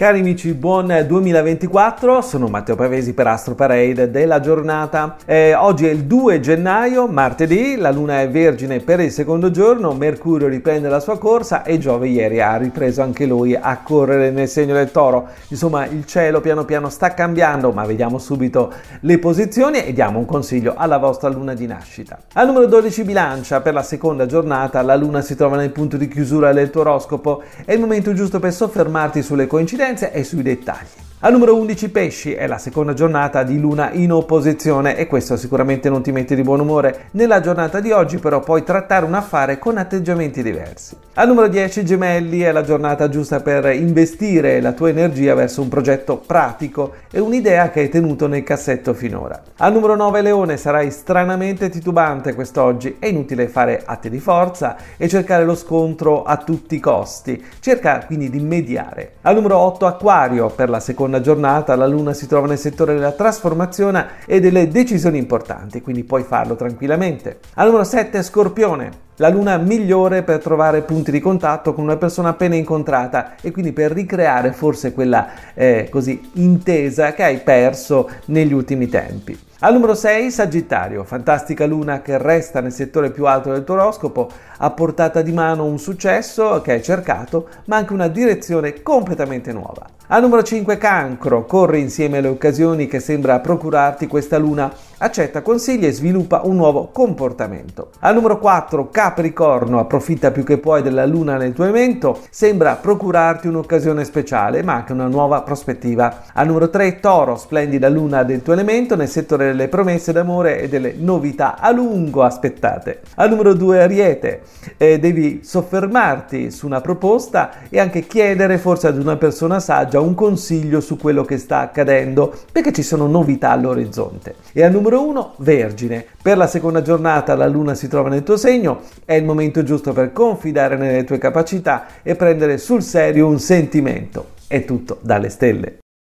Cari amici, buon 2024, sono Matteo Pavesi per Astro Parade della giornata. Eh, oggi è il 2 gennaio, martedì, la luna è vergine per il secondo giorno, Mercurio riprende la sua corsa e Giove ieri ha ripreso anche lui a correre nel segno del toro. Insomma, il cielo piano piano sta cambiando, ma vediamo subito le posizioni e diamo un consiglio alla vostra luna di nascita. Al numero 12 bilancia, per la seconda giornata la luna si trova nel punto di chiusura del tuo oroscopo, è il momento giusto per soffermarti sulle coincidenze e sui dettagli. Al numero 11 pesci è la seconda giornata di luna in opposizione e questo sicuramente non ti mette di buon umore. Nella giornata di oggi però puoi trattare un affare con atteggiamenti diversi. Al numero 10 gemelli è la giornata giusta per investire la tua energia verso un progetto pratico e un'idea che hai tenuto nel cassetto finora. Al numero 9 leone sarai stranamente titubante quest'oggi, è inutile fare atti di forza e cercare lo scontro a tutti i costi. Cerca quindi di mediare. Al numero 8 acquario per la seconda seconda giornata la Luna si trova nel settore della trasformazione e delle decisioni importanti, quindi puoi farlo tranquillamente. Al numero 7 Scorpione. La luna migliore per trovare punti di contatto con una persona appena incontrata e quindi per ricreare forse quella eh, così intesa che hai perso negli ultimi tempi. Al numero 6 Sagittario, fantastica luna che resta nel settore più alto del tuo oroscopo, a portata di mano un successo che hai cercato, ma anche una direzione completamente nuova. Al numero 5 Cancro, corre insieme alle occasioni che sembra procurarti questa luna, accetta consigli e sviluppa un nuovo comportamento. Al numero 4 Capricorno, approfitta più che puoi della luna nel tuo evento, sembra procurarti un'occasione speciale, ma anche una nuova prospettiva. Al numero 3 Toro, splendida luna del tuo elemento nel settore delle promesse d'amore e delle novità a lungo aspettate. Al numero 2 Ariete, eh, devi soffermarti su una proposta e anche chiedere forse ad una persona saggia un consiglio su quello che sta accadendo perché ci sono novità all'orizzonte. E al numero 1 Vergine, per la seconda giornata la luna si trova nel tuo segno, è il momento giusto per confidare nelle tue capacità e prendere sul serio un sentimento. È tutto dalle stelle.